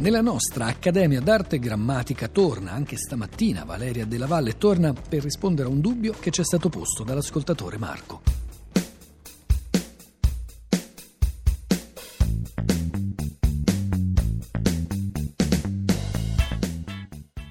Nella nostra Accademia d'Arte e Grammatica torna anche stamattina Valeria Della Valle torna per rispondere a un dubbio che ci è stato posto dall'ascoltatore Marco.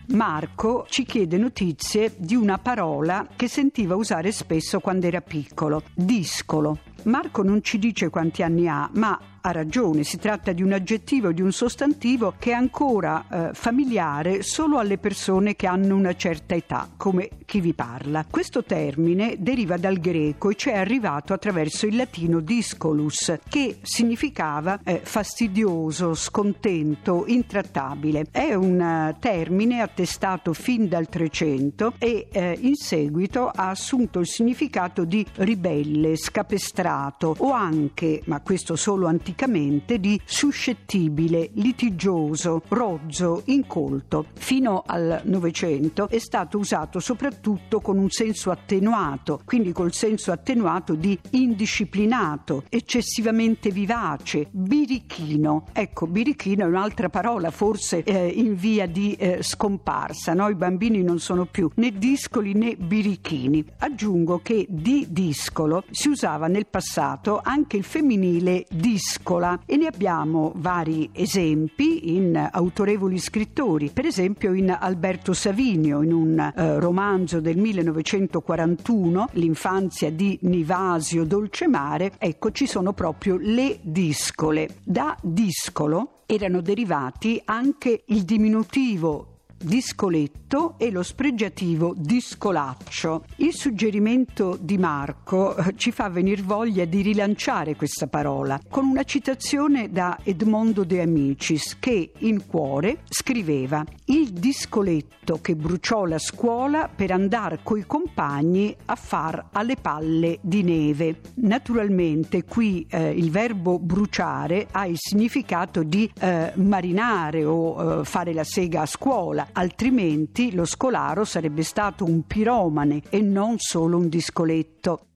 Marco ci chiede notizie di una parola che sentiva usare spesso quando era piccolo, discolo. Marco non ci dice quanti anni ha, ma ha ragione, si tratta di un aggettivo, di un sostantivo che è ancora eh, familiare solo alle persone che hanno una certa età, come chi vi parla. Questo termine deriva dal greco e ci è arrivato attraverso il latino discolus, che significava eh, fastidioso, scontento, intrattabile. È un uh, termine attestato fin dal 300 e eh, in seguito ha assunto il significato di ribelle, scapestrato o anche, ma questo solo anticamente, tipicamente di suscettibile, litigioso, rozzo, incolto. Fino al Novecento è stato usato soprattutto con un senso attenuato, quindi col senso attenuato di indisciplinato, eccessivamente vivace, birichino. Ecco, birichino è un'altra parola forse eh, in via di eh, scomparsa, no? i bambini non sono più né discoli né birichini. Aggiungo che di discolo si usava nel passato anche il femminile disco piccola e ne abbiamo vari esempi in autorevoli scrittori, per esempio in Alberto Savinio, in un eh, romanzo del 1941, L'infanzia di Nivasio Dolcemare, ecco ci sono proprio le discole. Da discolo erano derivati anche il diminutivo discoletto e lo spregiativo discolaccio. Il suggerimento di Marco eh, ci fa venire voglia di rilanciare questa parola con una citazione da Edmondo De Amicis che in cuore scriveva il discoletto che bruciò la scuola per andare coi compagni a far alle palle di neve. Naturalmente qui eh, il verbo bruciare ha il significato di eh, marinare o eh, fare la sega a scuola altrimenti lo scolaro sarebbe stato un piromane e non solo un discoletto.